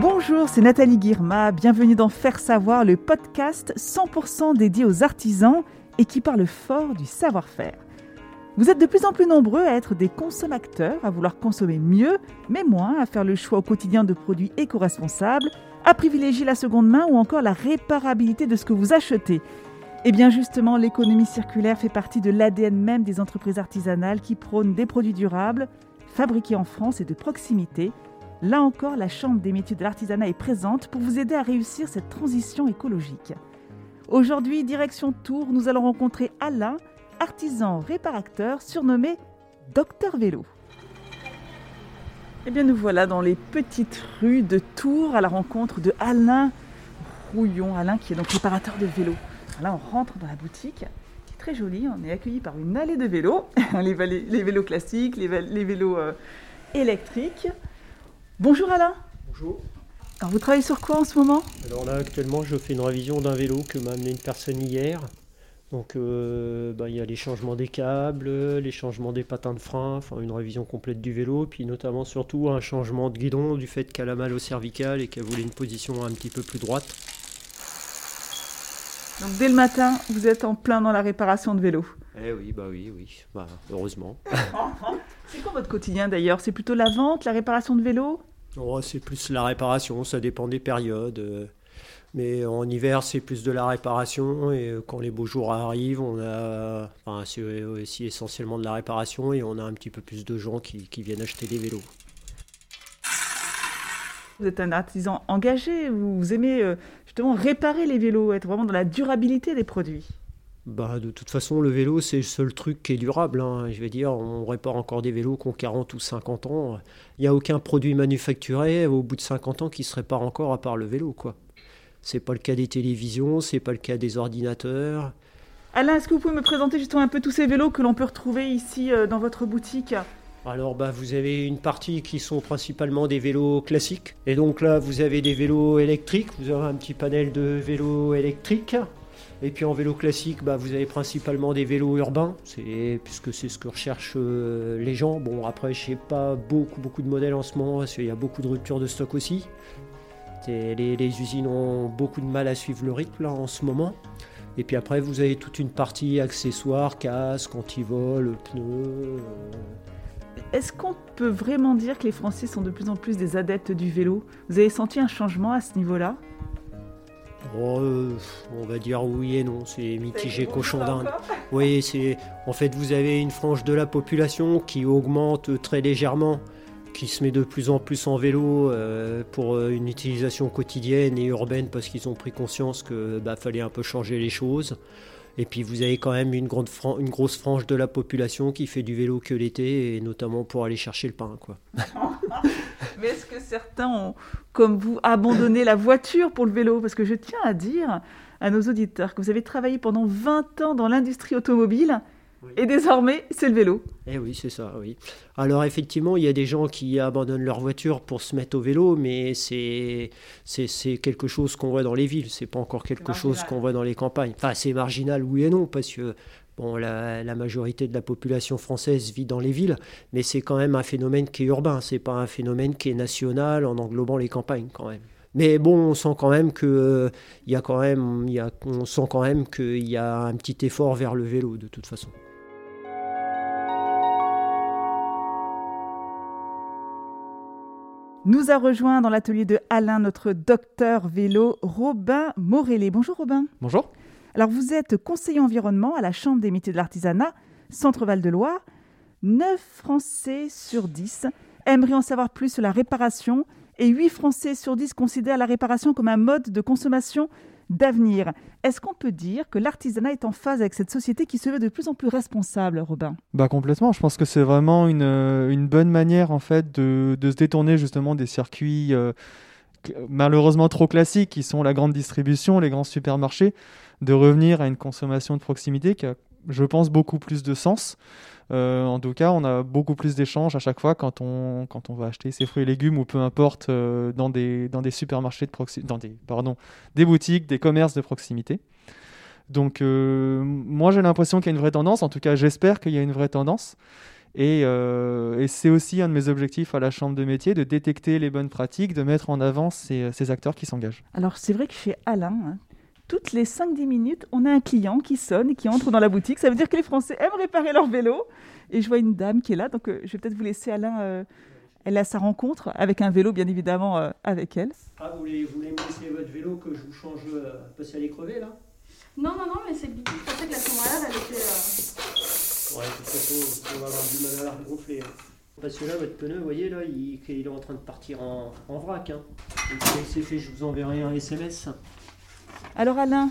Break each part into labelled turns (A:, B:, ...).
A: Bonjour, c'est Nathalie Guirma. Bienvenue dans Faire Savoir, le podcast 100% dédié aux artisans et qui parle fort du savoir-faire. Vous êtes de plus en plus nombreux à être des consommateurs, à vouloir consommer mieux, mais moins, à faire le choix au quotidien de produits éco-responsables, à privilégier la seconde main ou encore la réparabilité de ce que vous achetez. Et eh bien justement, l'économie circulaire fait partie de l'ADN même des entreprises artisanales qui prônent des produits durables, fabriqués en France et de proximité, Là encore, la Chambre des métiers de l'artisanat est présente pour vous aider à réussir cette transition écologique. Aujourd'hui, direction Tours, nous allons rencontrer Alain, artisan réparateur surnommé Docteur Vélo. Eh bien, nous voilà dans les petites rues de Tours à la rencontre de Alain Rouillon. Alain qui est donc réparateur de vélos. Là, on rentre dans la boutique qui est très jolie. On est accueilli par une allée de vélos, les, vélos classiques, les, vélos euh, électriques. Bonjour Alain.
B: Bonjour.
A: Alors vous travaillez sur quoi en ce moment?
B: Alors là actuellement je fais une révision d'un vélo que m'a amené une personne hier. Donc euh, bah, il y a les changements des câbles, les changements des patins de frein, enfin une révision complète du vélo, puis notamment surtout un changement de guidon du fait qu'elle a mal au cervical et qu'elle voulait une position un petit peu plus droite.
A: Donc dès le matin, vous êtes en plein dans la réparation de vélo?
B: Eh oui, bah oui, oui, bah, heureusement.
A: C'est quoi votre quotidien d'ailleurs? C'est plutôt la vente, la réparation de vélo?
B: Oh, c'est plus la réparation, ça dépend des périodes. Euh, mais en hiver, c'est plus de la réparation. Et euh, quand les beaux jours arrivent, on a, enfin, c'est aussi essentiellement de la réparation et on a un petit peu plus de gens qui, qui viennent acheter des vélos.
A: Vous êtes un artisan engagé, vous aimez euh, justement réparer les vélos, être vraiment dans la durabilité des produits.
B: Bah, de toute façon, le vélo, c'est le seul truc qui est durable. Hein. Je vais dire, on répare encore des vélos qui ont 40 ou 50 ans. Il n'y a aucun produit manufacturé au bout de 50 ans qui se répare encore à part le vélo. quoi. C'est pas le cas des télévisions, c'est pas le cas des ordinateurs.
A: Alain, est-ce que vous pouvez me présenter justement un peu tous ces vélos que l'on peut retrouver ici euh, dans votre boutique?
B: Alors bah, vous avez une partie qui sont principalement des vélos classiques. Et donc là vous avez des vélos électriques, vous avez un petit panel de vélos électriques. Et puis en vélo classique, bah, vous avez principalement des vélos urbains, puisque c'est ce que recherchent euh, les gens. Bon, après, je sais pas beaucoup, beaucoup de modèles en ce moment, parce qu'il y a beaucoup de ruptures de stock aussi. Les, les, usines ont beaucoup de mal à suivre le rythme là, en ce moment. Et puis après, vous avez toute une partie accessoires, casque, antivol, pneus. Euh.
A: Est-ce qu'on peut vraiment dire que les Français sont de plus en plus des adeptes du vélo? Vous avez senti un changement à ce niveau-là?
B: Oh, on va dire oui et non, c'est mitigé cochon d'Inde. Oui, c'est en fait vous avez une frange de la population qui augmente très légèrement, qui se met de plus en plus en vélo euh, pour euh, une utilisation quotidienne et urbaine parce qu'ils ont pris conscience que bah, fallait un peu changer les choses. Et puis vous avez quand même une, grande une grosse frange de la population qui fait du vélo que l'été, et notamment pour aller chercher le pain. Quoi.
A: Mais est-ce que certains ont, comme vous, abandonné la voiture pour le vélo? Parce que je tiens à dire à nos auditeurs que vous avez travaillé pendant 20 ans dans l'industrie automobile et désormais, c'est le vélo.
B: Eh oui, c'est ça, oui. Alors effectivement, il y a des gens qui abandonnent leur voiture pour se mettre au vélo, mais c'est c'est quelque chose qu'on voit dans les villes. C'est pas encore quelque chose qu'on voit dans les campagnes. Enfin, c'est marginal, oui et non, parce que bon, la, la, majorité de la population française vit dans les villes, mais c'est quand même un phénomène qui est urbain. C'est pas un phénomène qui est national en englobant les campagnes, quand même. Mais bon, on sent quand même que euh, il y a quand même, il y a, on sent quand même qu'il y a un petit effort vers le vélo de toute façon.
A: Nous a rejoint dans l'atelier de Alain notre docteur vélo Robin Morellet. Bonjour Robin.
C: Bonjour.
A: Alors vous êtes conseiller environnement à la Chambre des métiers de l'artisanat, Centre-Val de Loire. 9 Français sur 10 aimeraient en savoir plus sur la réparation et 8 Français sur 10 considèrent la réparation comme un mode de consommation d'avenir. Est-ce qu'on peut dire que l'artisanat est en phase avec cette société qui se veut de plus en plus responsable, Robin?
C: Bah complètement. Je pense que c'est vraiment une, euh, une, bonne manière en fait de, de, se détourner justement des circuits euh, malheureusement trop classiques qui sont la grande distribution, les grands supermarchés, de revenir à une consommation de proximité qui a, je pense, beaucoup plus de sens. Euh, en tout cas, on a beaucoup plus d'échanges à chaque fois quand on, quand on va acheter ses fruits et légumes ou peu importe euh, dans, des, dans des supermarchés de proximité, pardon, des boutiques, des commerces de proximité. Donc, euh, moi, j'ai l'impression qu'il y a une vraie tendance. En tout cas, j'espère qu'il y a une vraie tendance. Et, et c'est aussi un de mes objectifs à la Chambre de métier, de détecter les bonnes pratiques, de mettre en avant ces, ces acteurs qui s'engagent.
A: Alors c'est vrai que chez Alain, hein, toutes les 5-10 minutes, on a un client qui sonne et qui entre dans la boutique. Ça veut dire que les Français aiment réparer leur vélo. Et je vois une dame qui est là, donc euh, je vais peut-être vous laisser Alain. Euh, elle a sa rencontre avec un vélo, bien évidemment, euh, avec elle.
B: Ah, vous voulez, vous voulez me laisser votre vélo que je vous change, passer à les crever là?
D: Non, non, non, mais c'est le Je pensais que la elle était.
B: Ouais, de toute façon, on va avoir du mal à la gonfler. Hein. Parce que là, votre pneu, vous voyez, là, il, il est en train de partir en, en vrac. Hein. Et c'est fait, je vous enverrai un SMS.
A: Alors Alain,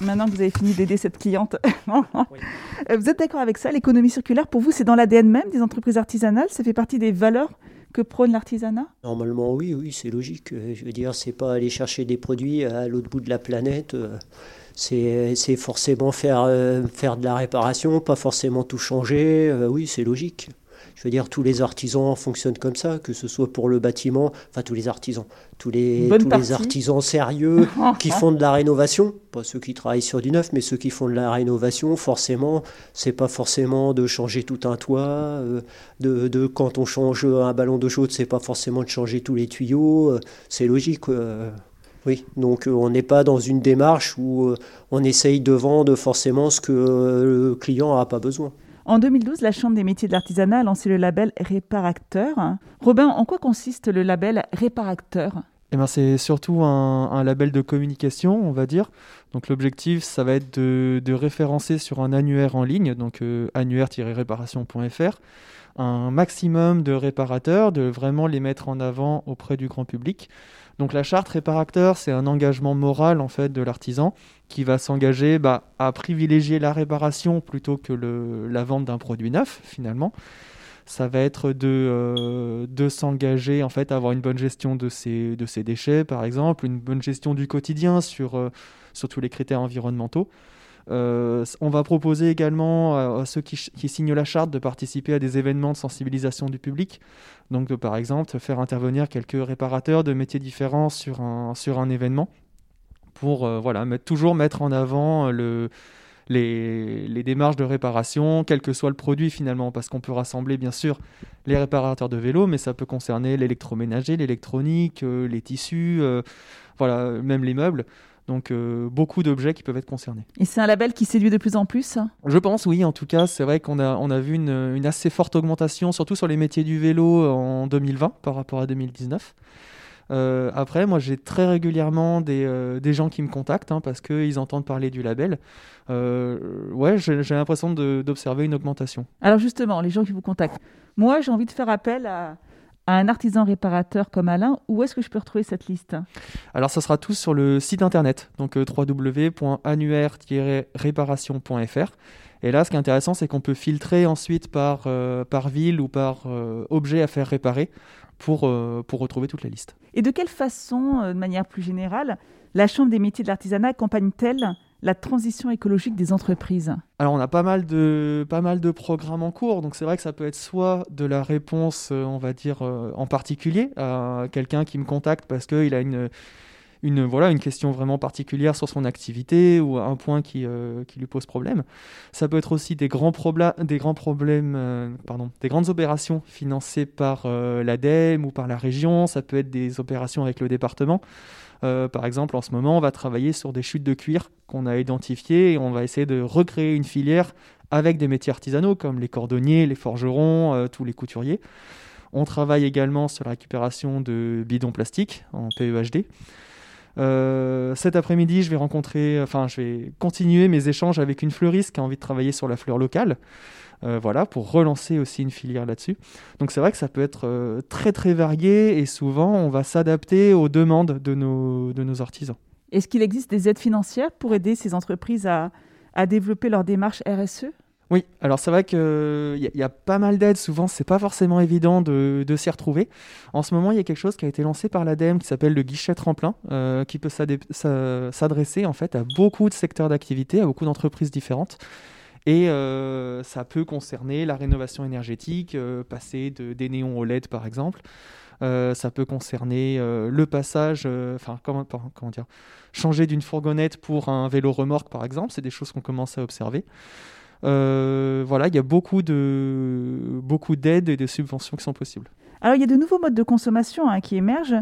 A: maintenant que vous avez fini d'aider cette cliente, euh, vous êtes d'accord avec ça L'économie circulaire, pour vous, c'est dans l'ADN même des entreprises artisanales Ça fait partie des valeurs que prône l'artisanat?
B: Normalement, oui, oui, c'est logique. Euh, je veux dire, c'est pas aller chercher des produits à l'autre bout de la planète. Euh, c'est forcément faire, faire de la réparation, pas forcément tout changer. Oui, c'est logique. Je veux dire, tous les artisans fonctionnent comme ça, que ce soit pour le bâtiment, enfin tous les artisans, tous les, tous les artisans sérieux qui font de la rénovation, pas ceux qui travaillent sur du neuf, mais ceux qui font de la rénovation, forcément, c'est pas forcément de changer tout un toit, euh, de, de, quand on change un ballon d'eau chaude, c'est pas forcément de changer tous les tuyaux, euh, c'est logique. Euh, oui, donc on n'est pas dans une démarche où on essaye de vendre forcément ce que le client n'a pas besoin.
A: En 2012, la Chambre des métiers de l'artisanat a lancé le label Réparacteur. Robin, en quoi consiste le label Réparacteur
C: eh ben, c'est surtout un, label de communication, on va dire. Donc l'objectif, ça va être de, référencer sur un annuaire en ligne, donc euh, annuaire-réparation.fr, un maximum de réparateurs, de vraiment les mettre en avant auprès du grand public. Donc la charte réparateur, c'est un engagement moral en fait de l'artisan qui va s'engager bah, à privilégier la réparation plutôt que la vente d'un produit neuf finalement. Ça va être de, euh, s'engager en fait à avoir une bonne gestion de ses, déchets par exemple, une bonne gestion du quotidien sur, euh, sur tous les critères environnementaux. Euh, on va proposer également à, ceux qui, signent la charte de participer à des événements de sensibilisation du public. Donc, de, par exemple, faire intervenir quelques réparateurs de métiers différents sur un, événement pour euh, voilà, toujours mettre en avant euh, le, les, les, démarches de réparation, quel que soit le produit finalement, parce qu'on peut rassembler bien sûr les réparateurs de vélos, mais ça peut concerner l'électroménager, l'électronique, les tissus, voilà, même les meubles. Donc euh, beaucoup d'objets qui peuvent être concernés.
A: Et c'est un label qui séduit de plus en plus
C: Je pense, oui. En tout cas, c'est vrai qu'on a, on a vu une, assez forte augmentation, surtout sur les métiers du vélo en 2020 par rapport à 2019. Euh, après, moi, j'ai très régulièrement des, euh, des, gens qui me contactent hein, parce qu'ils entendent parler du label. ouais, j'ai l'impression d'observer une augmentation.
A: Alors justement, les gens qui vous contactent. Moi, j'ai envie de faire appel à, un artisan réparateur comme Alain, où est-ce que je peux retrouver cette liste?
C: Alors, ça sera tout sur le site internet, donc euh, www.annuaire-réparation.fr. Et là, ce qui est intéressant, c'est qu'on peut filtrer ensuite par, euh, par ville ou par euh, objet à faire réparer pour, pour retrouver toute la liste.
A: Et de quelle façon, de manière plus générale, la Chambre des métiers de l'artisanat accompagne-t-elle la transition écologique des entreprises.
C: Alors on a pas mal de, pas mal de programmes en cours, donc c'est vrai que ça peut être soit de la réponse, euh, on va dire, euh, en particulier à quelqu'un qui me contacte parce qu'il a une, une, voilà, une question vraiment particulière sur son activité ou un point qui, euh, qui lui pose problème. Ça peut être aussi des grands, des grands problèmes, pardon, des grandes opérations financées par l'ADEME ou par la région, ça peut être des opérations avec le département. Euh, par exemple, en ce moment, on va travailler sur des chutes de cuir qu'on a identifiées et on va essayer de recréer une filière avec des métiers artisanaux comme les cordonniers, les forgerons, euh, tous les couturiers. On travaille également sur la récupération de bidons plastiques en PEHD. Euh, cet après-midi, je vais rencontrer, enfin, je vais continuer mes échanges avec une fleuriste qui a envie de travailler sur la fleur locale. Euh, voilà, pour relancer aussi une filière là-dessus. Donc c'est vrai que ça peut être euh, très très varié et souvent on va s'adapter aux demandes de nos, de nos artisans.
A: Est-ce qu'il existe des aides financières pour aider ces entreprises à, à développer leur démarche RSE
C: oui, alors c'est vrai qu'il y, y, a pas mal d'aides, souvent c'est pas forcément évident de, de s'y retrouver. En ce moment, il y a quelque chose qui a été lancé par l'ADEME qui s'appelle le guichet tremplin, euh, qui peut s'adresser en fait à beaucoup de secteurs d'activité, à beaucoup d'entreprises différentes. Et euh, ça peut concerner la rénovation énergétique, euh, passer de, des néons au LED par exemple. Euh, ça peut concerner le passage, enfin comment, comment, dire, changer d'une fourgonnette pour un vélo remorque par exemple. C'est des choses qu'on commence à observer. Euh, voilà, il y a beaucoup de beaucoup d'aides et de subventions qui sont possibles.
A: Alors, il y a de nouveaux modes de consommation hein, qui émergent.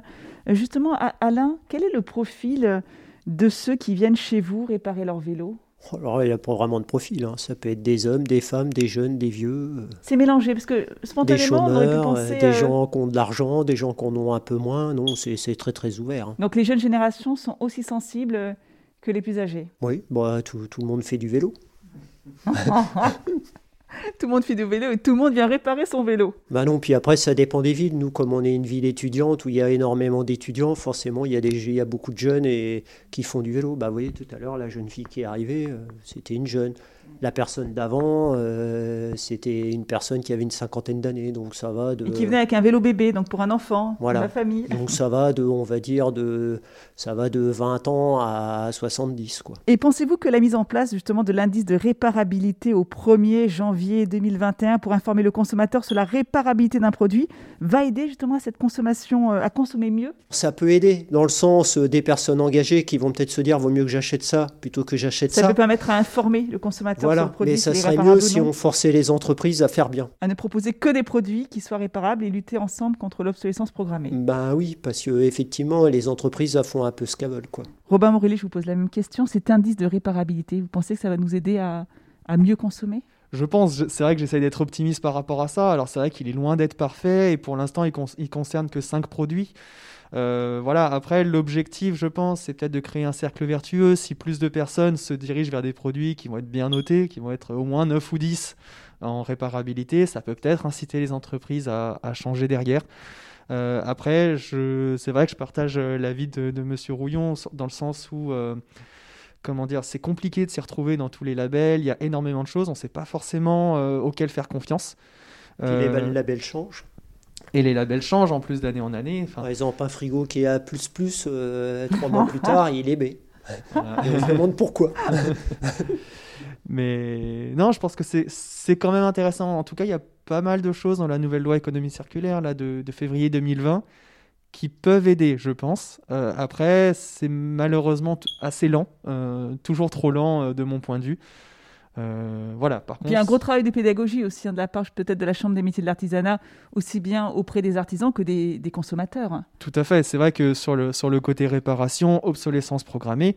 A: Euh, Justement, Alain, quel est le profil de ceux qui viennent chez vous réparer leur vélo?
B: Alors, il n'y a pas vraiment de profil. hein. Ça peut être des hommes, des femmes, des jeunes, des vieux, euh,
A: C'est mélangé, parce que
B: des
A: spontanément, on pu
B: chômeurs,
A: penser...
B: des
A: euh,
B: gens qui ont de l'argent, des gens qui en ont un peu moins. Non, c'est c'est très très ouvert. hein.
A: Donc, les jeunes générations sont aussi sensibles que les plus âgés?
B: Oui, bah, tout, tout le monde fait du vélo.
A: Tout le monde fait du vélo et tout le monde vient réparer son vélo.
B: Bah non, puis après, ça dépend des villes. Nous, comme on est une ville étudiante où il y a énormément d'étudiants, forcément, il y, a des, il y a beaucoup de jeunes et, qui font du vélo. Bah, vous voyez, tout à l'heure, la jeune fille qui est arrivée, euh, c'était une jeune. La personne d'avant, euh, c'était une personne qui avait une cinquantaine d'années. Donc, ça va de.
A: Et qui venait avec un vélo bébé, donc pour un enfant,
B: Voilà.
A: pour la famille.
B: Donc, ça va de, on va dire, de, ça va de 20 ans à 70, quoi.
A: Et pensez-vous que la mise en place justement de l'indice de réparabilité au 1er janvier 2021 pour informer le consommateur sur la réparabilité d'un produit va aider justement à cette consommation, euh, à consommer mieux?
B: Ça peut aider, dans le sens euh, des personnes engagées qui vont peut-être se dire, vaut mieux que j'achète ça plutôt que j'achète
A: Ça,
B: ça.
A: peut permettre à informer le consommateur sur le
B: Voilà,
A: produit.
B: mais ça serait mieux si on forçait les entreprises à faire bien.
A: À ne proposer que des produits qui soient réparables et lutter ensemble contre l'obsolescence programmée.
B: Ben oui, parce que effectivement, les entreprises font un peu ce qu'elles veulent, quoi.
A: Robin Morelli, je vous pose la même question. Cet indice de réparabilité, vous pensez que ça va nous aider à, à mieux consommer?
C: Je pense, c'est vrai que j'essaie d'être optimiste par rapport à ça. Alors c'est vrai qu'il est loin d'être parfait et pour l'instant il, con- concerne que 5 produits. Euh, voilà, après l'objectif, je pense, c'est peut-être de créer un cercle vertueux. Si plus de personnes se dirigent vers des produits qui vont être bien notés, qui vont être au moins 9 ou 10 en réparabilité, ça peut peut-être inciter les entreprises à, changer derrière. Euh, après, c'est vrai que je partage euh, l'avis de, de Monsieur Rouillon dans le sens où comment dire, c'est compliqué de s'y retrouver dans tous les labels. Il y a énormément de choses, on ne sait pas forcément euh, auxquelles faire confiance. Euh,
B: les bal- labels changent.
C: et les labels changent en plus d'année en année. Enfin,
B: Par exemple, un frigo qui est à plus plus, euh, trois mois plus tard, il est B.
C: voilà.
B: Et on se demande pourquoi.
C: Mais non, je pense que c'est c'est quand même intéressant. En tout cas, il y a pas mal de choses dans la nouvelle loi économie circulaire là, de, de février 2020 qui peuvent aider, je pense. Euh, après, c'est malheureusement assez lent, euh, toujours trop lent euh, de mon point de vue. Voilà, par
A: Puis il y a un
C: contre,
A: gros travail de pédagogie aussi hein, de la part peut-être de la Chambre des métiers de l'artisanat, aussi bien auprès des artisans que des, des consommateurs.
C: Tout à fait. C'est vrai que sur le, sur le côté réparation, obsolescence programmée,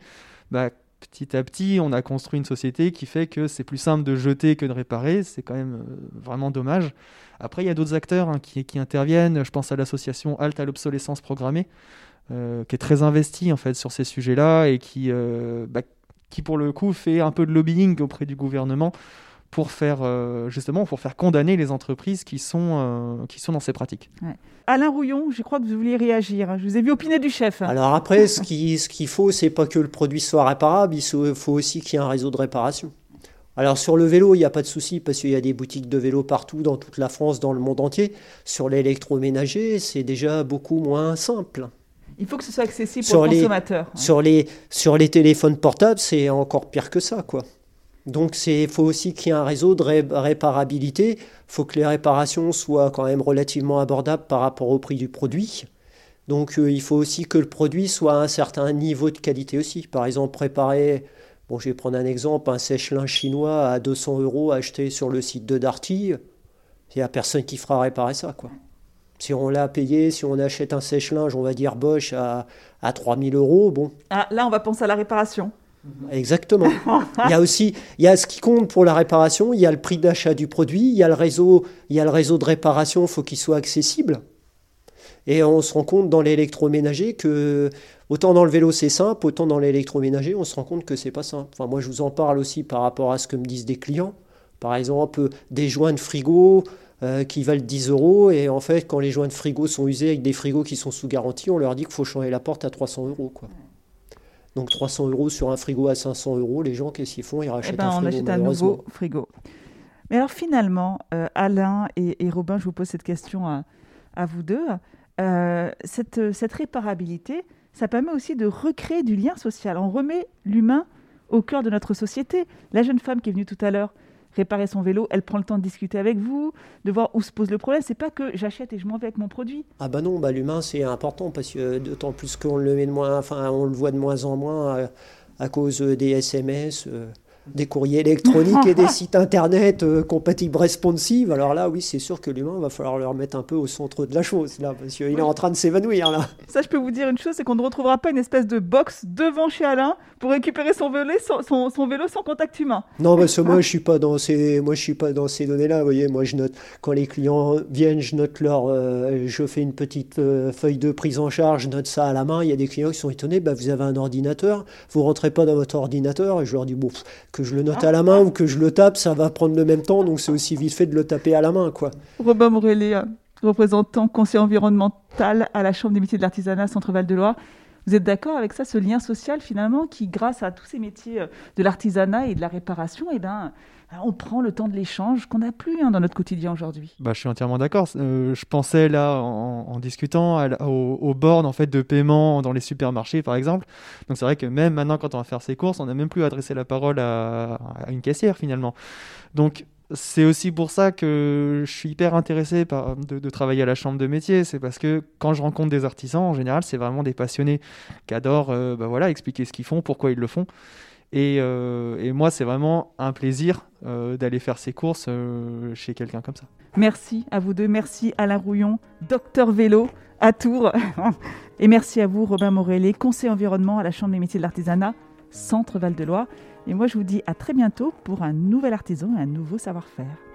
C: bah, petit à petit, on a construit une société qui fait que c'est plus simple de jeter que de réparer. C'est quand même euh, vraiment dommage. Après, il y a d'autres acteurs hein, qui, interviennent. Je pense à l'association Halte à l'obsolescence programmée, euh, qui est très investie en fait sur ces sujets-là et euh, bah, qui, pour le coup, fait un peu de lobbying auprès du gouvernement pour faire euh, justement pour faire condamner les entreprises qui sont, euh, qui sont dans ces pratiques.
A: Alain Rouillon, je crois que vous vouliez réagir. Je vous ai vu opiner du chef.
B: Alors après, ce qu'il ce qu'il faut, c'est pas que le produit soit réparable, il faut aussi qu'il y ait un réseau de réparation. Alors sur le vélo, il n'y a pas de souci parce qu'il y a des boutiques de vélo partout dans toute la France, dans le monde entier. Sur l'électroménager, c'est déjà beaucoup moins simple.
A: Il faut que ce soit accessible pour le
B: les-
A: consommateur. hein.
B: Sur les, sur les téléphones portables, c'est encore pire que ça, quoi. Donc il faut aussi qu'il y ait un réseau de ré- réparabilité. Il faut que les réparations soient quand même relativement abordables par rapport au prix du produit. Donc euh, il faut aussi que le produit soit à un certain niveau de qualité aussi. Par exemple, préparer, bon, je vais prendre un exemple, un sèche-linge chinois à 200 euros acheté sur le site de Darty. Il n'y a personne qui fera réparer ça, quoi. Si on l'a payé, si on achète un sèche-linge, on va dire Bosch à, à 3000 euros, bon,
A: Ah, là, on va penser à la réparation.
B: Exactement. Il y a aussi, il y a ce qui compte pour la réparation, il y a le prix d'achat du produit, il y a le réseau, il y a le réseau de réparation, il faut qu'il soit accessible. Et on se rend compte dans l'électroménager que autant dans le vélo c'est simple, autant dans l'électroménager on se rend compte que c'est pas simple. Enfin moi je vous en parle aussi par rapport à ce que me disent des clients. Par exemple des joints de frigo euh, qui valent 10 euros et en fait quand les joints de frigo sont usés avec des frigos qui sont sous garantie, on leur dit qu'il faut changer la porte à 300 euros quoi. Donc 300 euros sur un frigo à 500 euros, les gens, qu'est-ce qu'ils font? Ils
A: Eh
B: rachètent
A: ben,
B: un
A: on
B: frigo,
A: achète un nouveau frigo. Mais alors finalement, euh, Alain et, et Robin, je vous pose cette question à, à vous deux. Euh, cette, cette réparabilité, ça permet aussi de recréer du lien social. On remet l'humain au cœur de notre société. La jeune femme qui est venue tout à l'heure réparer son vélo, elle prend le temps de discuter avec vous, de voir où se pose le problème. C'est pas que j'achète et je m'en vais avec mon produit.
B: Ah bah non, bah l'humain c'est important parce que euh, d'autant plus qu'on le moins, on voit de moins en moins à, à cause euh, des SMS. euh, des courriers électroniques et des sites internet euh, compatibles responsive. Alors là, oui, c'est sûr que l'humain va falloir le remettre un peu au centre de la chose, là, parce qu'il est en train de s'évanouir, là.
A: Ça, je peux vous dire une chose, c'est qu'on ne retrouvera pas une espèce de box devant chez Alain pour récupérer son vélo, son, son, vélo sans contact humain.
B: Non, parce que moi, je suis pas dans ces, moi, je suis pas dans ces données-là. Vous voyez, moi, je note quand les clients viennent, je note leur, euh, je fais une petite euh, feuille de prise en charge, je note ça à la main. Il y a des clients qui sont étonnés. Bah, vous avez un ordinateur, vous rentrez pas dans votre ordinateur, et je leur dis bon, que je le note à la main ou que je le tape, ça va prendre le même temps, donc c'est aussi vite fait de le taper à la main, quoi.
A: Robin Morelli, représentant conseiller environnemental à la Chambre des métiers de l'artisanat Centre-Val de Loire. Vous êtes d'accord avec ça, ce lien social finalement qui, grâce à tous ces métiers euh, de l'artisanat et de la réparation, eh ben, on prend le temps de l'échange qu'on n'a plus hein, dans notre quotidien aujourd'hui?
C: Bah, je suis entièrement d'accord. Euh, je pensais là, en, discutant, aux, bornes en fait, de paiement dans les supermarchés, par exemple. Donc c'est vrai que même maintenant, quand on va faire ses courses, on n'a même plus adressé la parole à, une caissière finalement. Donc c'est aussi pour ça que je suis hyper intéressé de, travailler à la chambre de métier. C'est parce que quand je rencontre des artisans, en général, c'est vraiment des passionnés qui adorent euh, bah expliquer ce qu'ils font, pourquoi ils le font. Euh, et, moi, c'est vraiment un plaisir euh, d'aller faire ces courses euh, chez quelqu'un comme ça.
A: Merci à vous deux. Merci Alain Rouillon, docteur vélo à Tours. et merci à vous, Robin Morellet, conseiller environnement à la Chambre des métiers de l'artisanat, Centre Val-de-Loire. Et moi, je vous dis à très bientôt pour un nouvel artisan et un nouveau savoir-faire.